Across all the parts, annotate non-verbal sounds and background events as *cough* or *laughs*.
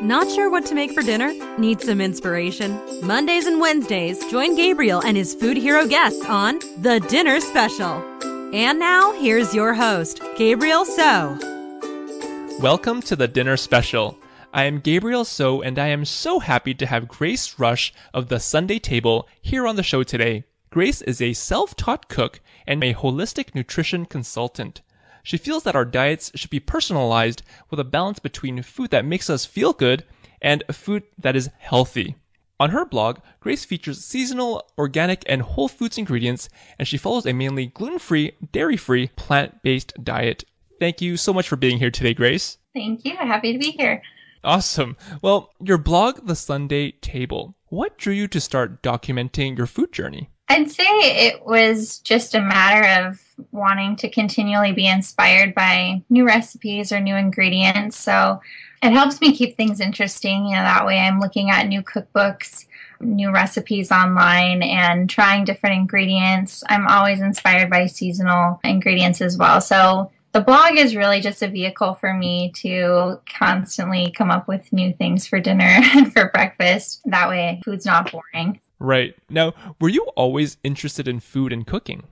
Not sure what to make for dinner? Need some inspiration? Mondays and Wednesdays, join Gabriel and his food hero guests on The Dinner Special. And now, here's your host, Gabriel So. Welcome to The Dinner Special. I am Gabriel So, and I am so happy to have Grace Rusch of the Sunday Table here on the show today. Grace is a self taught cook and a holistic nutrition consultant. She feels that our diets should be personalized with a balance between food that makes us feel good and food that is healthy. On her blog, Grace features seasonal, organic, and whole foods ingredients, and she follows a mainly gluten free, dairy free, plant based diet. Thank you so much for being here today, Grace. Thank you. I'm happy to be here. Awesome. Well, your blog, The Sunday Table, what drew you to start documenting your food journey? I'd say it was just a matter of wanting to continually be inspired by new recipes or new ingredients. So it helps me keep things interesting. You know, that way I'm looking at new cookbooks, new recipes online, and trying different ingredients. I'm always inspired by seasonal ingredients as well. So the blog is really just a vehicle for me to constantly come up with new things for dinner *laughs* and for breakfast. That way, food's not boring. Right. Now, were you always interested in food and cooking?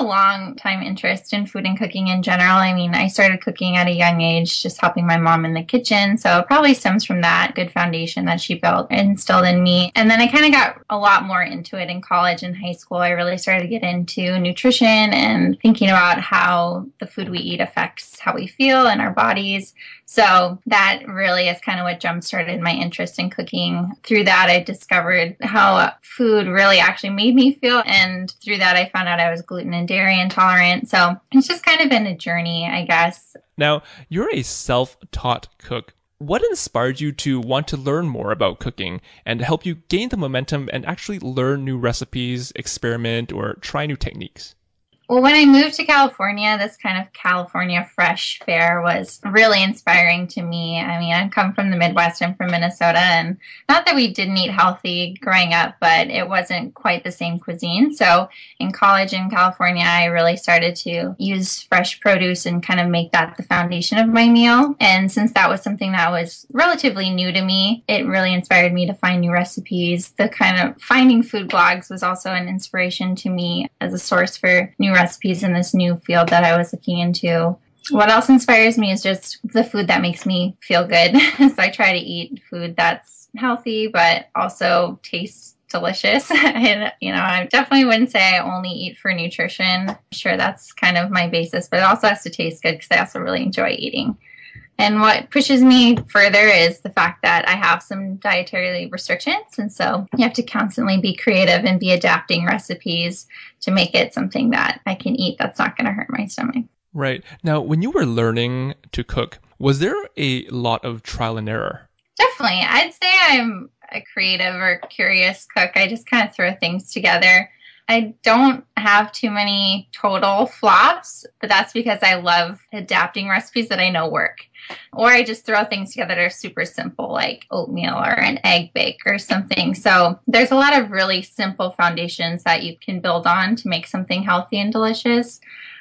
Long time interest in food and cooking in general. I mean, I started cooking at a young age, just helping my mom in the kitchen. So it probably stems from that good foundation that she built and instilled in me. And then I kind of got a lot more into it in college and high school. I really started to get into nutrition and thinking about how the food we eat affects how we feel and our bodies. So that really is kind of what jump started my interest in cooking. Through that, I discovered how food really actually made me feel. And through that, I found out I was gluten and dairy intolerant. So it's just kind of been a journey, I guess. Now, you're a self taught cook. What inspired you to want to learn more about cooking and help you gain the momentum and actually learn new recipes, experiment, or try new techniques? Well, when I moved to California, this kind of California fresh fare was really inspiring to me. I mean, I come from the Midwest, I'm from Minnesota, and not that we didn't eat healthy growing up, but it wasn't quite the same cuisine. So in college in California, I really started to use fresh produce and kind of make that the foundation of my meal. And since that was something that was relatively new to me, it really inspired me to find new recipes. The kind of finding food blogs was also an inspiration to me as a source for new recipes in this new field that I was looking into. What else inspires me is just the food that makes me feel good. *laughs* so I try to eat food that's healthy, but also tastes delicious. *laughs* and, you know, I definitely wouldn't say I only eat for nutrition. Sure that's kind of my basis, but it also has to taste good because I also really enjoy eating. And what pushes me further is the fact that I have some dietary restrictions. And so you have to constantly be creative and be adapting recipes to make it something that I can eat that's not going to hurt my stomach. Right. Now, when you were learning to cook, was there a lot of trial and error? Definitely. I'd say I'm a creative or curious cook. I just kind of throw things together. I don't have too many total flops, but that's because I love adapting recipes that I know work. Or I just throw things together that are super simple, like oatmeal or an egg bake or something. So there's a lot of really simple foundations that you can build on to make something healthy and delicious.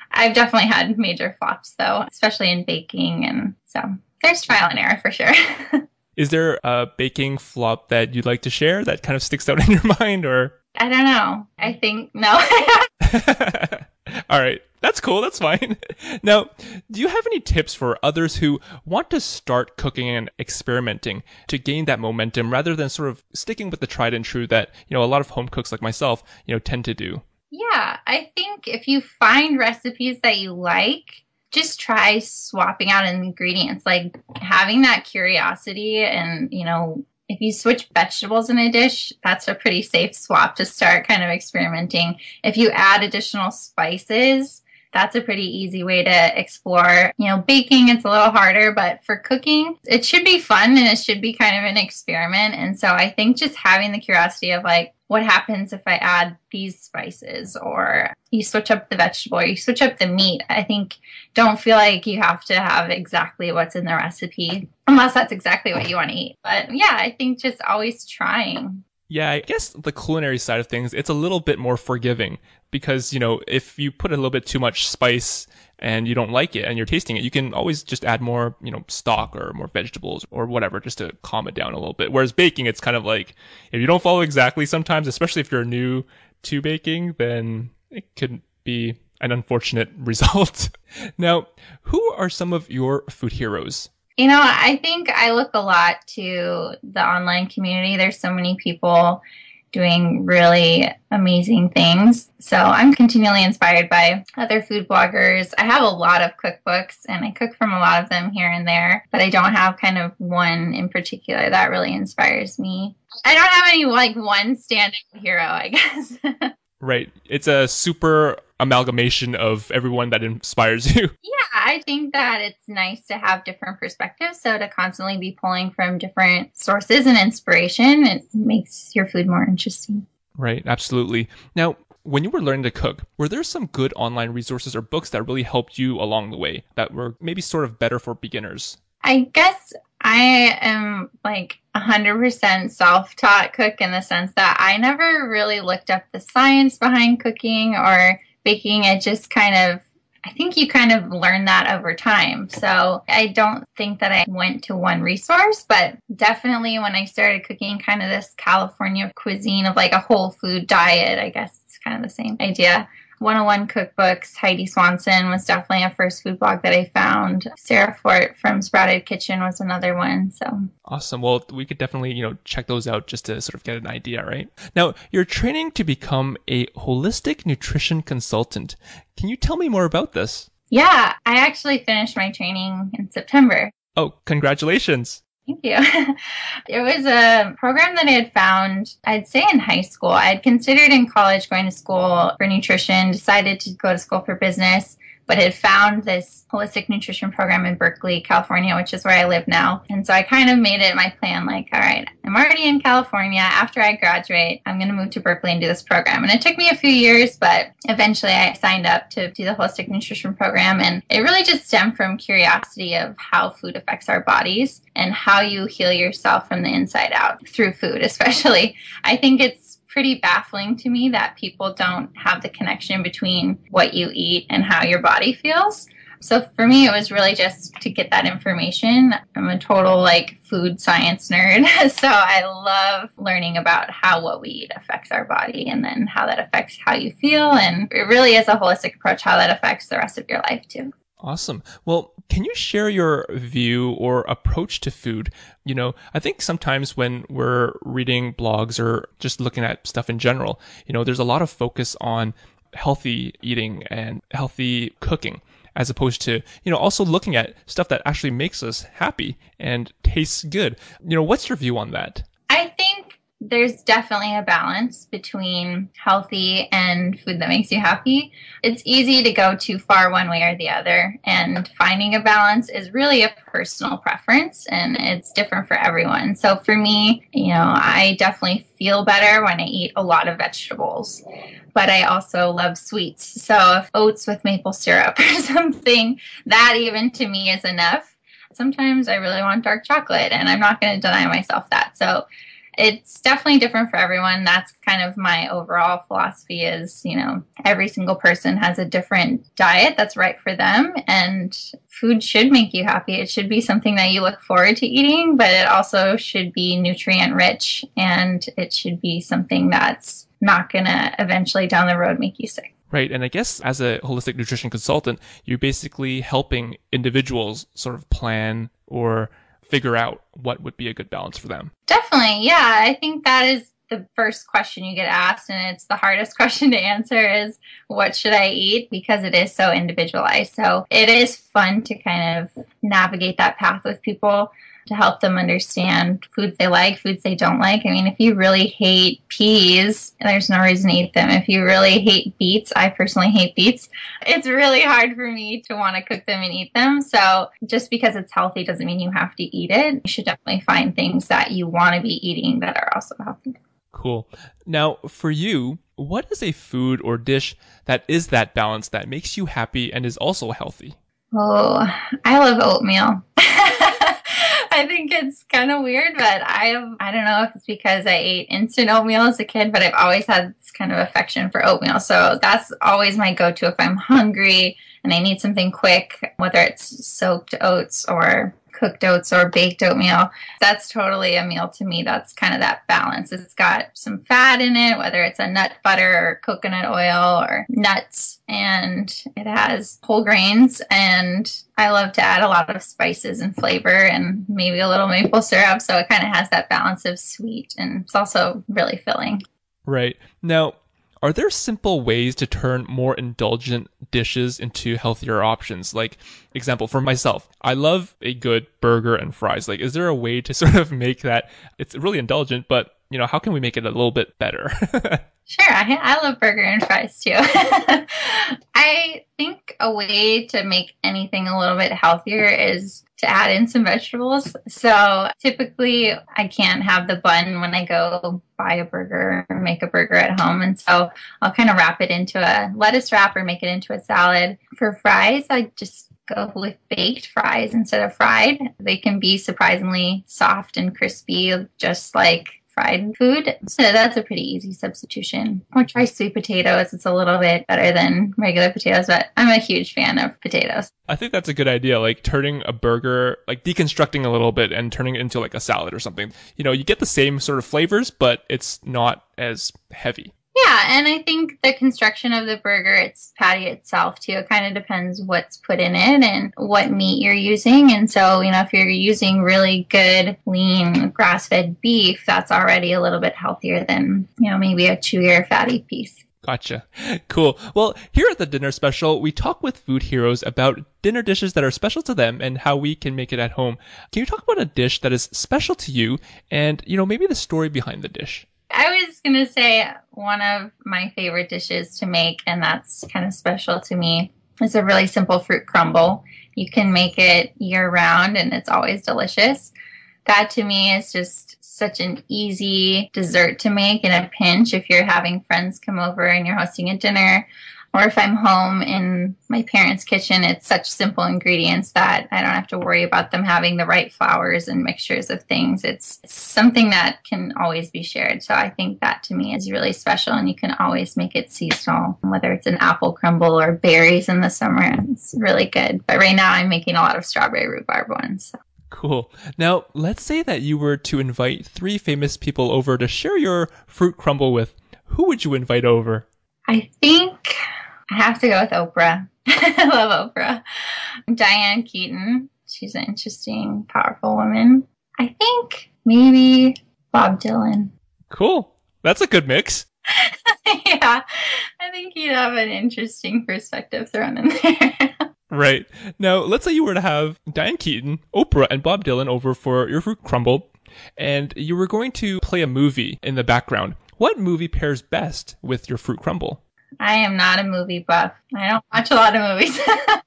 I've definitely had major flops though, especially in baking. And so there's trial and error for sure. *laughs* Is there a baking flop that you'd like to share that kind of sticks out *laughs* in your mind or? I don't know. I mm. think no. *laughs* *laughs* All right. That's cool. That's fine. *laughs* now, do you have any tips for others who want to start cooking and experimenting to gain that momentum rather than sort of sticking with the tried and true that, you know, a lot of home cooks like myself, you know, tend to do? Yeah, I think if you find recipes that you like, just try swapping out ingredients, like having that curiosity and, you know, if you switch vegetables in a dish, that's a pretty safe swap to start kind of experimenting. If you add additional spices, that's a pretty easy way to explore. You know, baking, it's a little harder, but for cooking, it should be fun and it should be kind of an experiment. And so I think just having the curiosity of like, what happens if I add these spices or you switch up the vegetable or you switch up the meat. I think don't feel like you have to have exactly what's in the recipe unless that's exactly what you want to eat. But yeah, I think just always trying. Yeah, I guess the culinary side of things, it's a little bit more forgiving because, you know, if you put a little bit too much spice, and you don't like it and you're tasting it, you can always just add more, you know, stock or more vegetables or whatever just to calm it down a little bit. Whereas baking, it's kind of like if you don't follow exactly sometimes, especially if you're new to baking, then it could be an unfortunate *laughs* result. now, who are some of your food heroes? You know, I think I look a lot to the online community. There's so many people doing really amazing things. So I'm continually inspired by other food bloggers. I have a lot of cookbooks and I cook from a lot of them here and there, but I don't have kind of one in particular that really inspires me. I don't have any like one standing hero, I guess. *laughs* right. It's a super amalgamation of everyone that inspires *laughs* you. Yeah, I think that it's nice to have different perspectives. So to constantly be pulling from different sources and inspiration, it makes your food more interesting. Right, absolutely. Now, when you were learning to cook, were there some good online resources or books that really helped you along the way that were maybe sort of better for beginners? I guess I am like 100% self taught cook in the sense that I never really looked up the science behind cooking or baking, it just kind of I think you kind of learn that over time. So I don't think that I went to one resource, but definitely when I started cooking kind of this California cuisine of like a whole food diet, I guess it's kind of the same idea. 101 Cookbooks, Heidi Swanson was definitely a first food blog that I found. Sarah Forte from Sprouted Kitchen was another one. So awesome. Well, we could definitely, you know, check those out just to sort of get an idea, right? Now, you're training to become a holistic nutrition consultant. Can you tell me more about this? Yeah, I actually finished my training in September. Oh, congratulations. Thank you. *laughs* it was a program that I had found, I'd say in high school. I had considered in college going to school for nutrition, decided to go to school for business, but had found this holistic nutrition program in Berkeley, California, which is where I live now. And so I kind of made it my plan like, all right, I'm already in California. After I graduate, I'm going to move to Berkeley and do this program. And it took me a few years, but eventually I signed up to do the holistic nutrition program. And it really just stemmed from curiosity of how food affects our bodies and how you heal yourself from the inside out through food, *laughs* especially. I think it's pretty baffling to me that people don't have the connection between what you eat and how your body feels. So for me, it was really just to get that information. I'm a total like food science nerd. *laughs* so I love learning about how what we eat affects our body and then how that affects how you feel. And it really is a holistic approach, how that affects the rest of your life too. Awesome. Well, can you share your view or approach to food? You know, I think sometimes when we're reading blogs or just looking at stuff in general, you know, there's a lot of focus on healthy eating and healthy cooking as opposed to, you know, also looking at stuff that actually makes us happy and tastes good. You know, what's your view on that? There's definitely a balance between healthy and food that makes you happy. It's easy to go too far one way or the other, and finding a balance is really a personal preference and it's different for everyone. So for me, you know, I definitely feel better when I eat a lot of vegetables, but I also love sweets. So if oats with maple syrup *laughs* or something, that even to me is enough. Sometimes I really want dark chocolate, and I'm not going to deny myself that. So it's definitely different for everyone. That's kind of my overall philosophy is, you know, every single person has a different diet that's right for them and food should make you happy. It should be something that you look forward to eating, but it also should be nutrient rich and it should be something that's not going to eventually down the road make you sick. Right. And I guess as a holistic nutrition consultant, you're basically helping individuals sort of plan or figure out what would be a good balance for them. Definitely. Yeah. I think that is the first question you get asked and it's the hardest *laughs* question to answer is what should I eat because it is so individualized. So it is fun to kind of navigate that path with people to help them understand foods they like, foods they don't like. I mean, if you really hate peas, there's no reason to eat them. If you really hate beets, I personally hate beets. It's really hard for me to want to cook them and eat them. So just because it's healthy doesn't mean you have to eat it. You should definitely find things that you want to be eating that are also healthy. Cool. Now, for you, what is a food or dish that is that balance that makes you happy and is also healthy? Oh, I love oatmeal. *laughs* I think it's kind of weird, but I have, I don't know if it's because I ate instant oatmeal as a kid, but I've always had this kind of affection for oatmeal. So that's always my go to if I'm hungry and I need something quick, whether it's soaked oats or cooked oats or baked oatmeal, that's totally a meal to me. That's kind of that balance. It's got some fat in it, whether it's a nut butter or coconut oil or nuts, and it has whole grains. And I love to add a lot of spices and flavor and maybe a little maple syrup. So it kind of has that balance of sweet and it's also really filling. Right. Now, are there simple ways to turn more indulgent dishes into healthier options? Like, example, for myself, I love a good burger and fries. Like, is there a way to *laughs* sort of make that? It's really indulgent, but you know, how can we make it a little bit better? *laughs* Sure, I, I love burger and fries too. *laughs* I think a way to make anything a little bit healthier is to add in some vegetables. So typically, I can't have the bun when I go buy a burger or make a burger at home. And so I'll kind of wrap it into a lettuce wrap or make it into a salad. For fries, I just go with baked fries instead of fried. They can be surprisingly soft and crispy, just like fried food. So that's a pretty easy substitution. Or try sweet potatoes. It's a little bit better than regular potatoes, but I'm a huge fan of potatoes. I think that's a good idea. Like turning a burger, like deconstructing a little bit and turning it into like a salad or something. You know, you get the same sort of flavors, but it's not as heavy. Yeah, and I think the construction of the burger, its patty itself too, it kind of depends what's put in it and what meat you're using. And so, you know, if you're using really good, lean, grass fed beef, that's already a little bit healthier than, you know, maybe a chewier, fatty piece. Gotcha. Cool. Well, here at the dinner special, we talk with food heroes about dinner dishes that are special to them and how we can make it at home. Can you talk about a dish that is special to you and, you know, maybe the story behind the dish? I was going to say one of my favorite dishes to make, and that's kind of special to me, is a really simple fruit crumble. You can make it year round and it's always delicious. That to me is just such an easy dessert to make in a pinch if you're having friends come over and you're hosting a dinner or if I'm home in my parents' kitchen, it's such simple ingredients that I don't have to worry about them having the right flours and mixtures of things. It's, something that can always be shared. So I think that to me is really special, and you can always make it seasonal, whether it's an apple crumble or berries in the summer. It's really good. But right now, I'm making a lot of strawberry rhubarb ones. So. Cool. Now, let's say that you were to invite three famous people over to share your fruit crumble with. Who would you invite over? I think I have to go with Oprah. *laughs* I love Oprah. Diane Keaton. She's an interesting, powerful woman. I think maybe Bob Dylan. Cool. That's a good mix. *laughs* yeah. I think he'd have an interesting perspective thrown in there. *laughs* right. Now, let's say you were to have Diane Keaton, Oprah, and Bob Dylan over for your fruit crumble, and you were going to play a movie in the background. What movie pairs best with your fruit crumble? I am not a movie buff. I don't watch a lot of movies.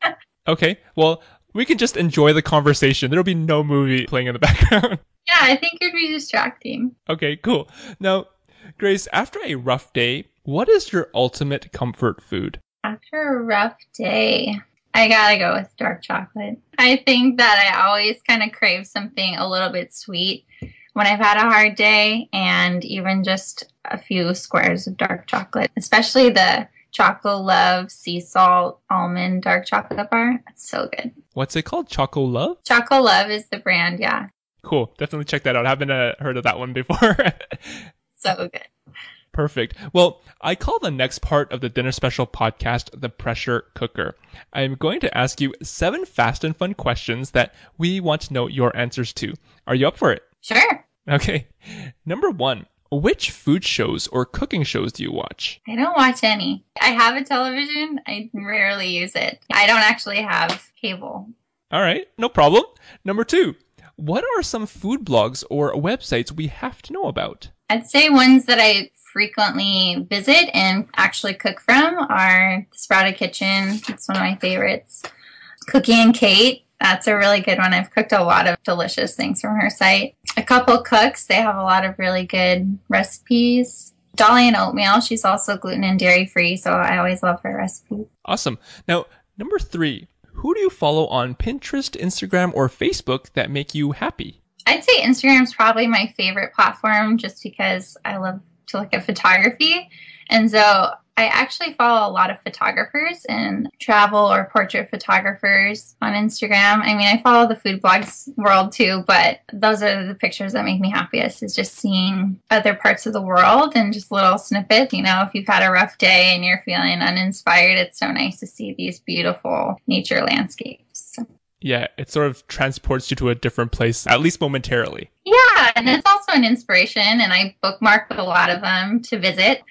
*laughs* okay, well, we can just enjoy the conversation. There'll be no movie playing in the *laughs* background. Yeah, I think it'd be distracting. Okay, cool. Now, Grace, after a rough day, what is your ultimate comfort food? After a rough day, I gotta go with dark chocolate. I think that I always kind of crave something a little bit sweet when I've had a hard day, and even just a few squares of dark chocolate, especially the Chocolove Sea Salt Almond Dark Chocolate Bar. It's so good. What's it called? Chocolove? Choco Love is the brand, yeah. Cool. Definitely check that out. I haven't uh, heard of that one before. *laughs* so good. Perfect. Well, I call the next part of the dinner special podcast the pressure cooker. I'm going to ask you seven fast and fun questions that we want to know your answers to. Are you up for it? Sure. Okay. Number one, which food shows or cooking shows do you watch? I don't watch any. I have a television. I rarely use it. I don't actually have cable. All right, no problem. Number two, what are some food blogs or websites we have to know about? I'd say ones that I frequently visit and actually cook from are Sprouted Kitchen. It's one of my favorites. Cookie and Kate that's a really good one. I've cooked a lot of delicious things from her site. A couple cooks, they have a lot of really good recipes. Dolly and Oatmeal, she's also gluten and dairy free, so I always love her recipe. Awesome. Now, number three, who do you follow on Pinterest, Instagram, or Facebook that make you happy? I'd say Instagram's probably my favorite platform just because I love to look at photography. And so I actually follow a lot of photographers and travel or portrait photographers on Instagram. I mean, I follow the food blogs world too, but those are the pictures that make me happiest is just seeing other parts of the world and just little snippets. You know, if you've had a rough day and you're feeling uninspired, it's so nice to see these beautiful nature landscapes. Yeah, it sort of transports you to a different place, at least momentarily. Yeah, and it's also an inspiration, and I bookmark a lot of them to visit.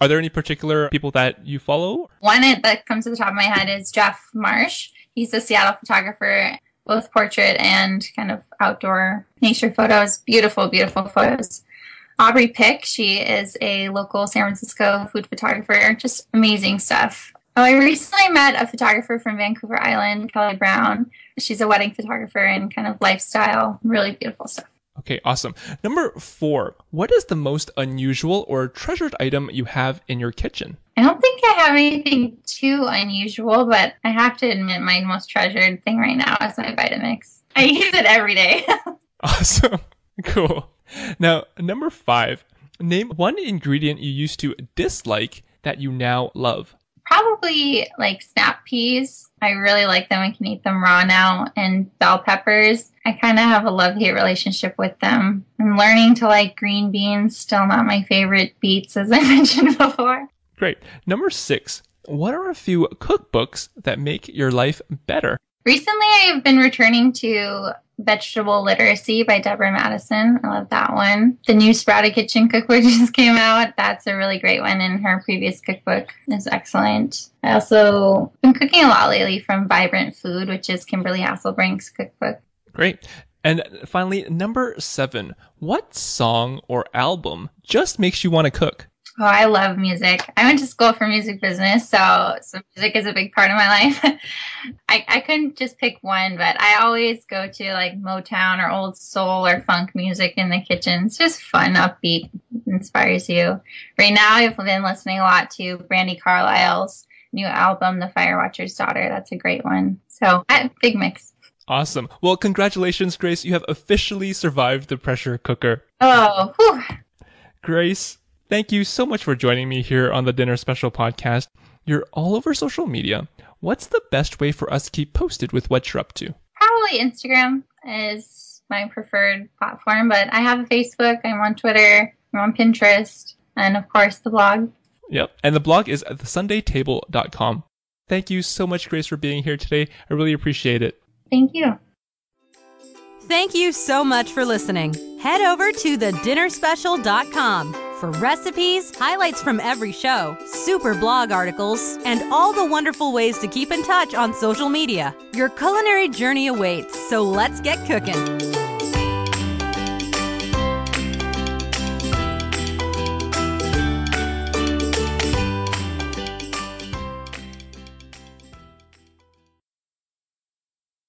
Are there any particular people that you follow? One that comes to the top of my head is Jeff Marsh. He's a Seattle photographer, both portrait and kind of outdoor nature photos. Beautiful, beautiful photos. Aubrie Pick, she is a local San Francisco food photographer. Just amazing stuff. Oh, I recently met a photographer from Vancouver Island, Kelly Brown. She's a wedding photographer and kind of lifestyle, really beautiful stuff. Okay, awesome. Number four, what is the most unusual or treasured item you have in your kitchen? I don't think I have anything too unusual, but I have to admit my most treasured thing right now is my Vitamix. I use it every day. *laughs* awesome. *laughs* Cool. Now, number five, name one ingredient you used to dislike that you now love. Probably like snap peas. I really like them. I can eat them raw now. And bell peppers. I kind of have a love hate relationship with them. I'm learning to like green beans. Still not my favorite beets, as I *laughs* mentioned before. Great. Number six. What are a few cookbooks that make your life better? Recently, I've been returning to Vegetable Literacy by Deborah Madison. I love that one. The new Sprouted Kitchen cookbook *laughs* just came out. That's a really great one, and her previous cookbook is excellent. I also been cooking a lot lately from Vibrant Food, which is Kimberly Hasselbrink's cookbook. Great. And finally, number seven. What song or album just makes you want to cook? Oh, I love music. I went to school for music business, so so music is a big part of my life. *laughs* I, I couldn't just pick one, but I always go to like Motown or old soul or funk music in the kitchen. It's just fun, upbeat, inspires you. Right now, I've been listening a lot to Brandi Carlile's new album, The Firewatcher's Daughter. That's a great one. So, big mix. Awesome. Well, congratulations, Grace. You have officially survived the pressure cooker. Oh, whew. Grace, Thank you so much for joining me here on the Dinner Special podcast. You're all over social media. What's the best way for us to keep posted with what you're up to? Probably Instagram is my preferred platform, but I have a Facebook, I'm on Twitter, I'm on Pinterest, and of course the blog. Yep. And the blog is at thesundaytable.com. Thank you so much, Grace, for being here today. I really appreciate it. Thank you. Thank you so much for listening. Head over to thedinnerspecial.com for recipes, highlights from every show, super blog articles, and all the wonderful ways to keep in touch on social media. Your culinary journey awaits, so let's get cooking.